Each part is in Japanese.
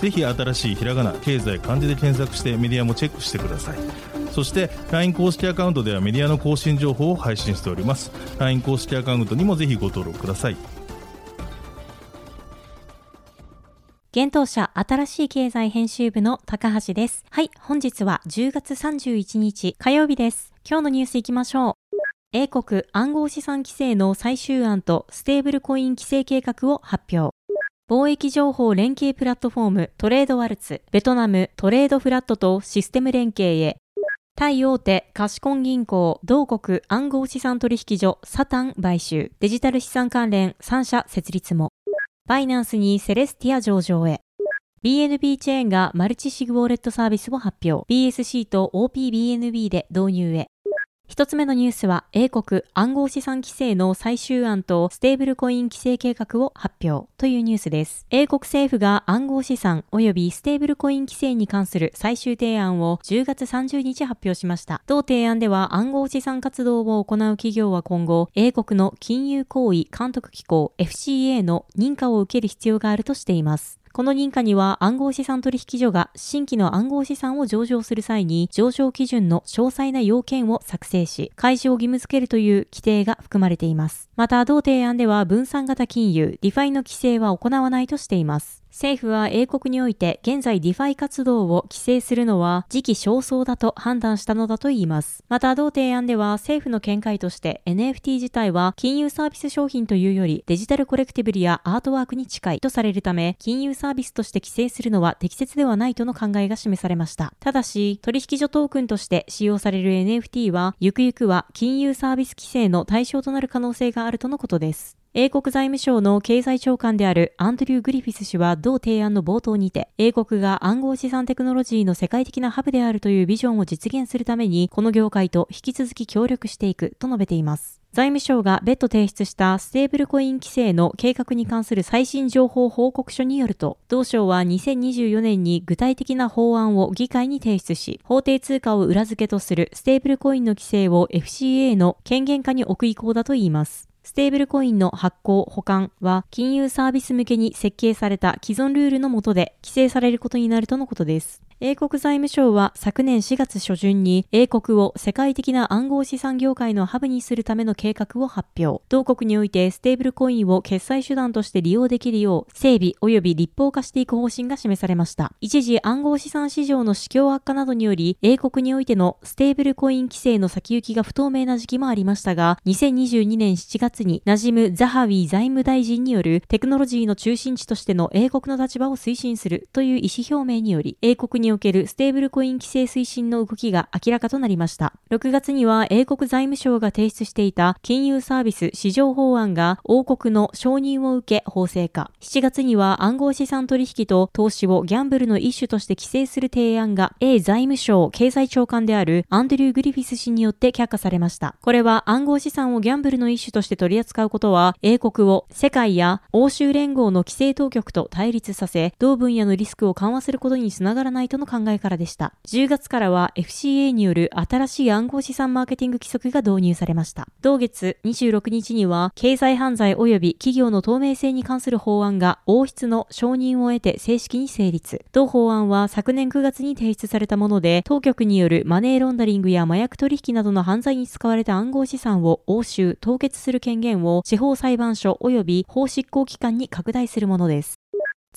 ぜひ新しいひらがな経済漢字で検索してメディアもチェックしてくださいそして LINE 公式アカウントではメディアの更新情報を配信しております LINE 公式アカウントにもぜひご登録ください現当社新しい経済編集部の高橋です。はい、本日は10月31日火曜日です。今日のニュースいきましょう。英国暗号資産規制の最終案とステーブルコイン規制計画を発表。貿易情報連携プラットフォームトレードワルツ、ベトナムトレードフラットとシステム連携へ。タイ大手カシコン銀行同国暗号資産取引所サタン買収、デジタル資産関連3社設立も。バイナンスにセレスティア上場へ。BNB チェーンがマルチシグウォレットサービスを発表。BSC と opBNB で導入へ。一つ目のニュースは、英国暗号資産規制の最終案とステーブルコイン規制計画を発表というニュースです。英国政府が暗号資産及びステーブルコイン規制に関する最終提案を10月30日発表しました。同提案では暗号資産活動を行う企業は今後、英国の金融行為監督機構 FCA の認可を受ける必要があるとしています。この認可には暗号資産取引所が新規の暗号資産を上場する際に上場基準の詳細な要件を作成し、開示を義務付けるという規定が含まれています。また、同提案では分散型金融、 DeFi の規制は行わないとしています。政府は英国において現在 DeFi 活動を規制するのは時期尚早だと判断したのだといいます。また同提案では政府の見解として NFT 自体は金融サービス商品というよりデジタルコレクティブルやアートワークに近いとされるため金融サービスとして規制するのは適切ではないとの考えが示されました。ただし取引所トークンとして使用される NFT はゆくゆくは金融サービス規制の対象となる可能性があるとのことです。英国財務省の経済長官であるアンドリュー・グリフィス氏は同提案の冒頭にて、英国が暗号資産テクノロジーの世界的なハブであるというビジョンを実現するために、この業界と引き続き協力していくと述べています。財務省が別途提出したステーブルコイン規制の計画に関する最新情報報告書によると、同省は2024年に具体的な法案を議会に提出し、法定通貨を裏付けとするステーブルコインの規制を FCA の権限下に置く意向だといいます。ステーブルコインの発行、保管は金融サービス向けに設計された既存ルールの下で規制されることになるとのことです。英国財務省は昨年4月初旬に英国を世界的な暗号資産業界のハブにするための計画を発表。同国においてステーブルコインを決済手段として利用できるよう整備及び立法化していく方針が示されました。一時暗号資産市場の市況悪化などにより英国においてのステーブルコイン規制の先行きが不透明な時期もありましたが、2022年7月にナジム・ザハウィ財務大臣によるテクノロジーの中心地としての英国の立場を推進するという意思表明により、英国ににおけるステーブルコイン規制推進の動きが明らかとなりました。6月には英国財務省が提出していた金融サービス市場法案が国王の承認を受け法制化。7月には暗号資産取引と投資をギャンブルの一種として規制する提案が A 財務省経済長官であるアンドリュー・グリフィス氏によって却下されました。これは暗号資産をギャンブルの一種として取り扱うことは英国を世界や欧州連合の規制当局と対立させ、同分野のリスクを緩和することにつながらないとの考えからでした。10月からは FCA による新しい暗号資産マーケティング規則が導入されました。同月26日には、経済犯罪及び企業の透明性に関する法案が王室の承認を得て正式に成立。同法案は昨年9月に提出されたもので、当局によるマネーロンダリングや麻薬取引などの犯罪に使われた暗号資産を押収、凍結する権限を地方裁判所及び法執行機関に拡大するものです。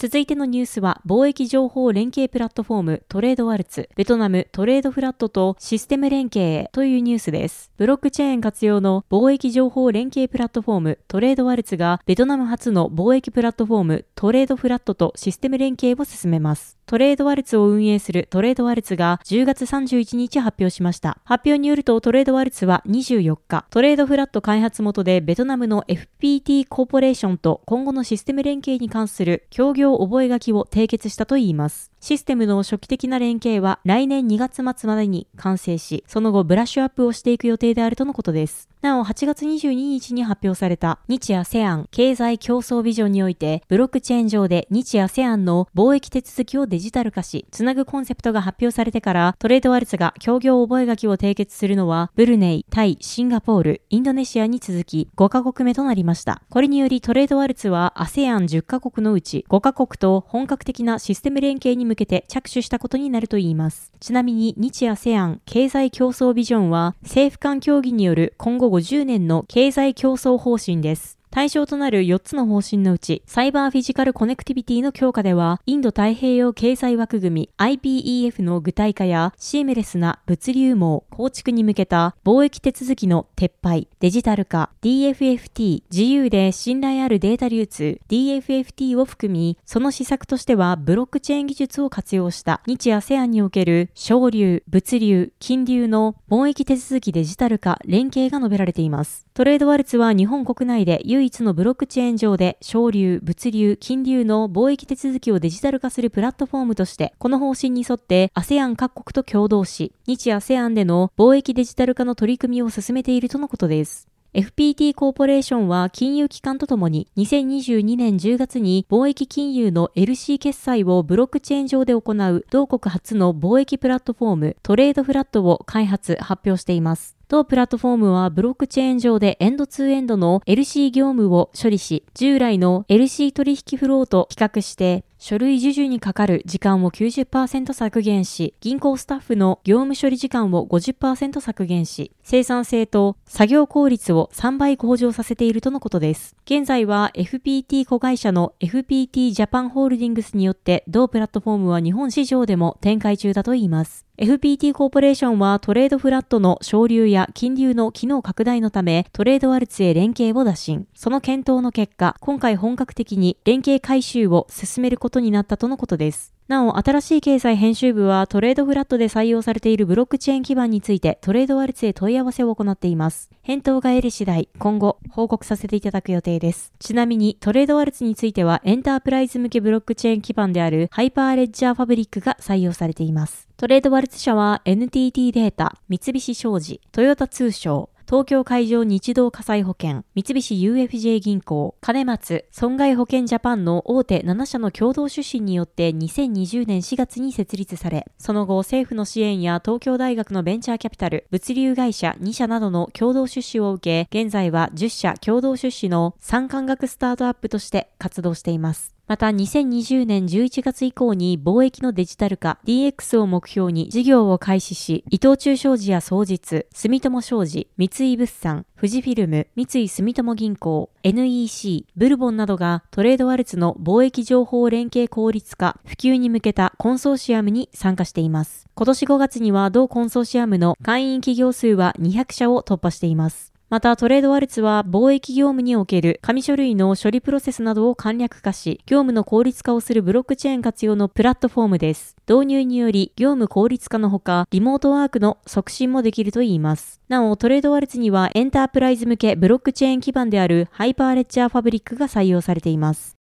続いてのニュースは、貿易情報連携プラットフォームトレードワルツ、ベトナムトレードフラットとシステム連携へというニュースです。ブロックチェーン活用の貿易情報連携プラットフォームトレードワルツがベトナム初の貿易プラットフォームトレードフラットとシステム連携を進めます。トレードワルツを運営するトレードワルツが10月31日発表しました。発表によるとトレードワルツは24日、トレードフラット開発元でベトナムの FPT コーポレーションと今後のシステム連携に関する協業業覚書を締結したといいます。システムの初期的な連携は来年2月末までに完成し、その後ブラッシュアップをしていく予定であるとのことです。なお、8月22日に発表された日 ASEAN 経済競争ビジョンにおいて、ブロックチェーン上で日 ASEAN の貿易手続きをデジタル化し、つなぐコンセプトが発表されてから、トレードワルツが協業覚書を締結するのは、ブルネイ、タイ、シンガポール、インドネシアに続き5カ国目となりました。これによりトレードワルツは ASEAN10 カ国のうち5カ国と本格的なシステム連携に向けて着手したことになるといいます。ちなみに日 ASEAN 経済競争ビジョンは政府間協議による今後50年の経済競争方針です。対象となる4つの方針のうち、サイバーフィジカルコネクティビティの強化では、インド太平洋経済枠組み IPEF の具体化やシームレスな物流網構築に向けた貿易手続きの撤廃、デジタル化、DFFT、自由で信頼あるデータ流通、DFFT を含み、その施策としてはブロックチェーン技術を活用した日 ASEAN における省流、物流、金流の貿易手続きデジタル化、連携が述べられています。トレードワルツは日本国内で唯唯一のブロックチェーン上で省流、物流、金流の貿易手続きをデジタル化するプラットフォームとして、この方針に沿って ASEAN 各国と共同し、日 ASEAN での貿易デジタル化の取り組みを進めているとのことです。FPT コーポレーションは金融機関とともに2022年10月に貿易金融の LC 決済をブロックチェーン上で行う同国初の貿易プラットフォームトレードフラットを開発発表しています。当プラットフォームはブロックチェーン上でエンドツーエンドの LC 業務を処理し、従来の LC 取引フローと比較して、書類受注にかかる時間を90%削減し、銀行スタッフの業務処理時間を50%削減し、生産性と作業効率を3倍向上させているとのことです。現在は FPT 子会社の FPT ジャパンホールディングスによって同プラットフォームは日本市場でも展開中だといいます。FPT コーポレーションはトレードフラットの商流や金流の機能拡大のためトレードワルツへ連携を打診。その検討の結果、今回本格的に連携改修を進めることことになったとのことです。なお、新しい経済編集部はトレードフラットで採用されているブロックチェーン基盤についてトレードワルツへ問い合わせを行っています。返答が得る次第、今後報告させていただく予定です。ちなみにトレードワルツについてはエンタープライズ向けブロックチェーン基盤である Hyperledger Fabric が採用されています。トレードワルツ社は NTT データ、三菱商事、豊田通商、東京海上日動火災保険、三菱 UFJ 銀行、兼松、損害保険ジャパンの大手7社の共同出資によって2020年4月に設立され、その後政府の支援や東京大学のベンチャーキャピタル、物流会社2社などの共同出資を受け、現在は10社共同出資の産官学スタートアップとして活動しています。また2020年11月以降に貿易のデジタル化 DX を目標に事業を開始し、伊藤忠商事や総実、住友商事、三井物産、富士フィルム、三井住友銀行、NEC、ブルボンなどがトレードワルツの貿易情報連携効率化、普及に向けたコンソーシアムに参加しています。今年5月には同コンソーシアムの会員企業数は200社を突破しています。またトレードワルツは貿易業務における紙書類の処理プロセスなどを簡略化し、業務の効率化をするブロックチェーン活用のプラットフォームです。導入により業務効率化のほか、リモートワークの促進もできるといいます。なお、トレードワルツにはエンタープライズ向けブロックチェーン基盤である Hyperledger Fabric が採用されています。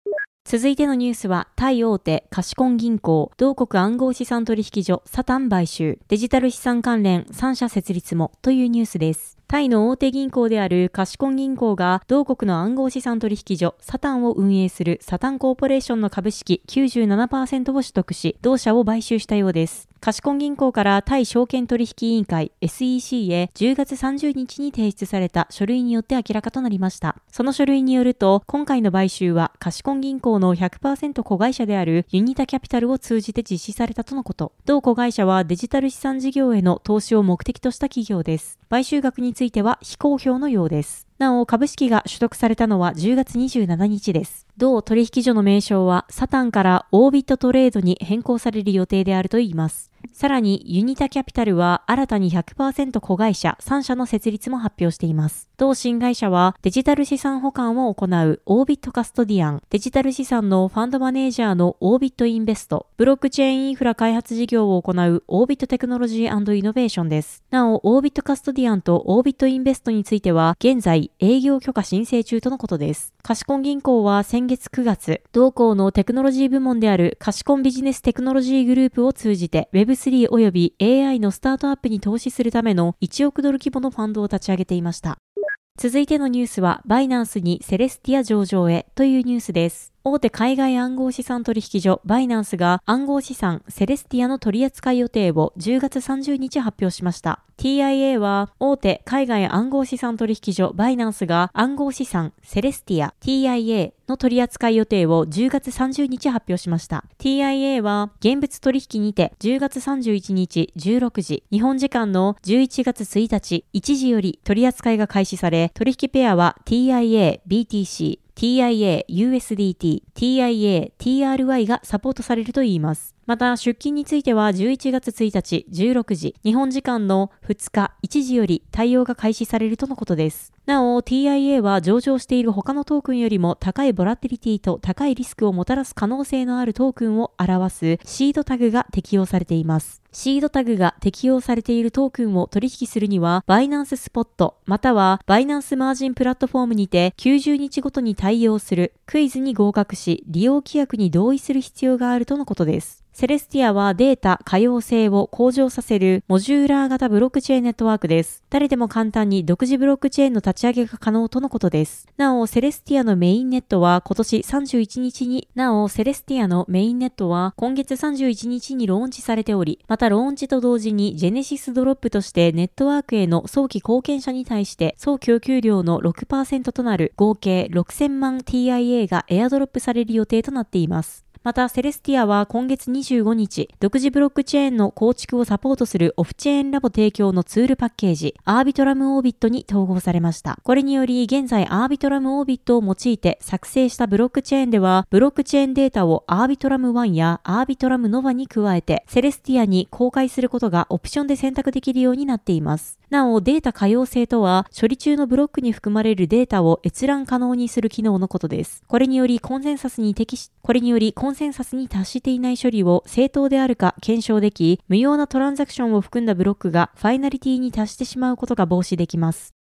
続いてのニュースは、タイ大手カシコン銀行、同国暗号資産取引所、 Satang 買収、デジタル資産関連3社設立もというニュースです。タイの大手銀行であるカシコン銀行が同国の暗号資産取引所 Satang を運営する Satang Corporation の株式97%を取得し、同社を買収したようです。カシコン銀行からタイ証券取引委員会 SEC へ10月30日に提出された書類によって明らかとなりました。その書類によると、今回の買収はカシコン銀行の100%子会社であるユニタキャピタルを通じて実施されたとのこと。同子会社はデジタル資産事業への投資を目的とした企業です。買収額については非公表のようです。なお、株式が取得されたのは10月27日です。同取引所の名称はサタンからオービットトレードに変更される予定であるといいます。さらに、ユニタキャピタルは新たに100%子会社3社の設立も発表しています。同新会社はデジタル資産保管を行うオービットカストディアン、デジタル資産のファンドマネージャーのオービックスインベスト、ブロックチェーンインフラ開発事業を行う Orbix Technology Innovation です。なお、オービットカストディアンと Orbix Invest については、現在営業許可申請中とのことです。カシコン銀行は先月9月、同行のテクノロジー部門である Kasikorn Business Technology Group を通じて Web3 及び AI のスタートアップに投資するための1億ドル規模のファンドを立ち上げていました。続いてのニュースは、 Binance に Celestia 上場へというニュースです。大手海外暗号資産取引所 Binance が暗号資産 Celestia の取扱い予定を10月30日発表しました。TIA は大手海外暗号資産取引所 Binance が暗号資産セレスティア TIA の取扱い予定を10月30日発表しました。TIA は現物取引にて10月31日16時、日本時間の11月1日1時より取扱いが開始され、取引ペアは TIA、BTC、TIA、USDT、TIA、TRY がサポートされるといいます。また、出勤については11月1日16時、日本時間の2日1時より対応が開始されるとのことです。なお、TIA は上場している他のトークンよりも高いボラティリティと高いリスクをもたらす可能性のあるトークンを表すシードタグが適用されています。シードタグが適用されているトークンを取引するには、 Binance Spot、または Binance Margin プラットフォームにて90日ごとに対応するクイズに合格し、利用規約に同意する必要があるとのことです。 Celestia はデータ可用性を向上させるモジューラー型ブロックチェーンネットワークです。誰でも簡単に独自ブロックチェーンの立ち上げが可能とのことです。なお、 Celestia のメインネットは今年31日に、なお、 Celestia のメインネットは今月31日にローンチされており、またローンチと同時に Genesis Drop としてネットワークへの早期貢献者に対して総供給量の6%となる合計6000万 TIA がエアドロップされる予定となっています。また、セレスティアは今月25日、独自ブロックチェーンの構築をサポートする Offchain Labs 提供のツールパッケージ、 Arbitrum Orbit に統合されました。これにより、現在 Arbitrum Orbit を用いて作成したブロックチェーンでは、ブロックチェーンデータを Arbitrum One や Arbitrum Nova に加えて、 Celestia に公開することがオプションで選択できるようになっています。なお、データ可用性とは、処理中のブロックに含まれるデータを閲覧可能にする機能のことです。これにより、コンセンサスに適し、これにより、コンセンサスに達していない処理を正当であるか検証でき、無用なトランザクションを含んだブロックがファイナリティに達してしまうことが防止できます。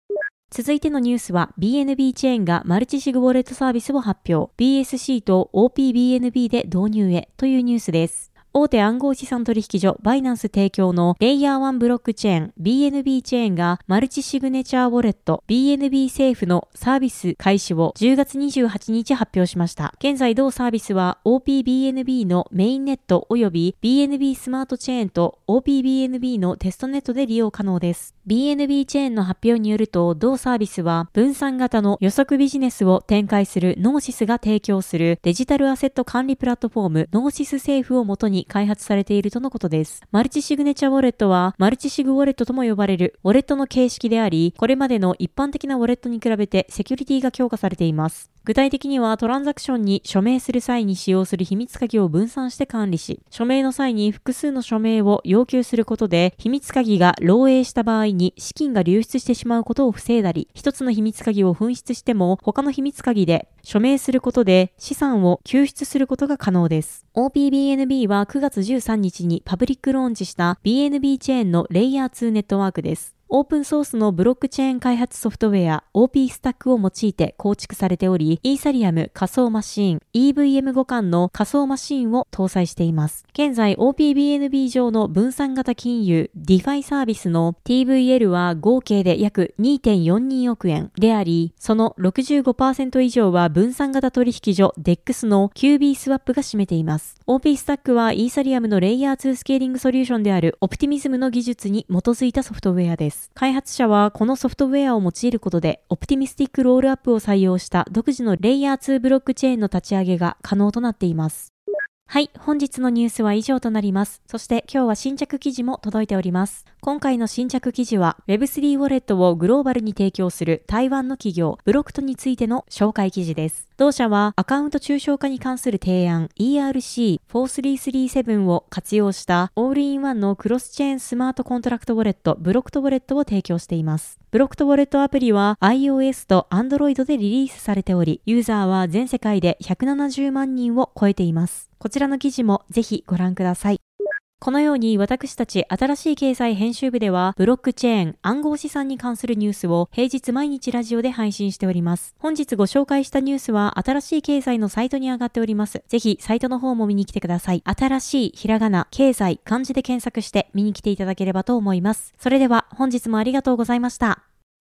続いてのニュースは BNB チェーンがマルチシグウォレットサービスを発表。BSC と OPBNB で導入へというニュースです。大手暗号資産取引所 Binance 提供のレイヤー1ブロックチェーン BNB チェーンがマルチシグネチャーウォレット BNB 政府のサービス開始を10月28日発表しました。現在同サービスは OPBNB のメインネット及び BNB スマートチェーンと OPBNB のテストネットで利用可能です。BNB チェーンの発表によると同サービスは分散型の予測ビジネスを展開する Gnosis が提供するデジタルアセット管理プラットフォーム Gnosis Safe をもとに開発されているとのことです。マルチシグネチャーウォレットは、マルチシグウォレットとも呼ばれるウォレットの形式であり、これまでの一般的なウォレットに比べてセキュリティが強化されています。具体的にはトランザクションに署名する際に使用する秘密鍵を分散して管理し、署名の際に複数の署名を要求することで、秘密鍵が漏洩した場合に資金が流出してしまうことを防いだり、一つの秘密鍵を紛失しても他の秘密鍵で署名することで資産を救出することが可能です。OPBNB は9月13日にパブリックローンチした BNB チェーンのレイヤー2ネットワークです。オープンソースのブロックチェーン開発ソフトウェア OP スタックを用いて構築されており、イーサリアム仮想マシーン EVM 互換の仮想マシーンを搭載しています。現在 OPBNB 上の分散型金融 DeFi サービスの TVL は合計で約2.42億円であり、その65%以上は分散型取引所 DEX の QB スワップが占めています。OP スタックはイーサリアムのレイヤー2スケーリングソリューションであるオプティミズムの技術に基づいたソフトウェアです。。開発者はこのソフトウェアを用いることで、オプティミスティックロールアップを採用した独自のレイヤー2ブロックチェーンの立ち上げが可能となっています。はい、本日のニュースは以上となります。そして今日は新着記事も届いております。今回の新着記事は Web3 ウォレットをグローバルに提供する台湾の企業 Blocto についての紹介記事です。同社はアカウント抽象化に関する提案 ERC4337 を活用したオールインワンのクロスチェーンスマートコントラクトウォレット Blocto Wallet を提供しています。 Blocto Wallet アプリは iOS と Android でリリースされており、ユーザーは全世界で170万人を超えています。こちらの記事もぜひご覧ください。このように私たち新しい経済編集部では、ブロックチェーン、暗号資産に関するニュースを平日毎日ラジオで配信しております。本日ご紹介したニュースは新しい経済のサイトに上がっております。ぜひサイトの方も見に来てください。新しいひらがな、経済、漢字で検索して見に来ていただければと思います。それでは本日もありがとうございました。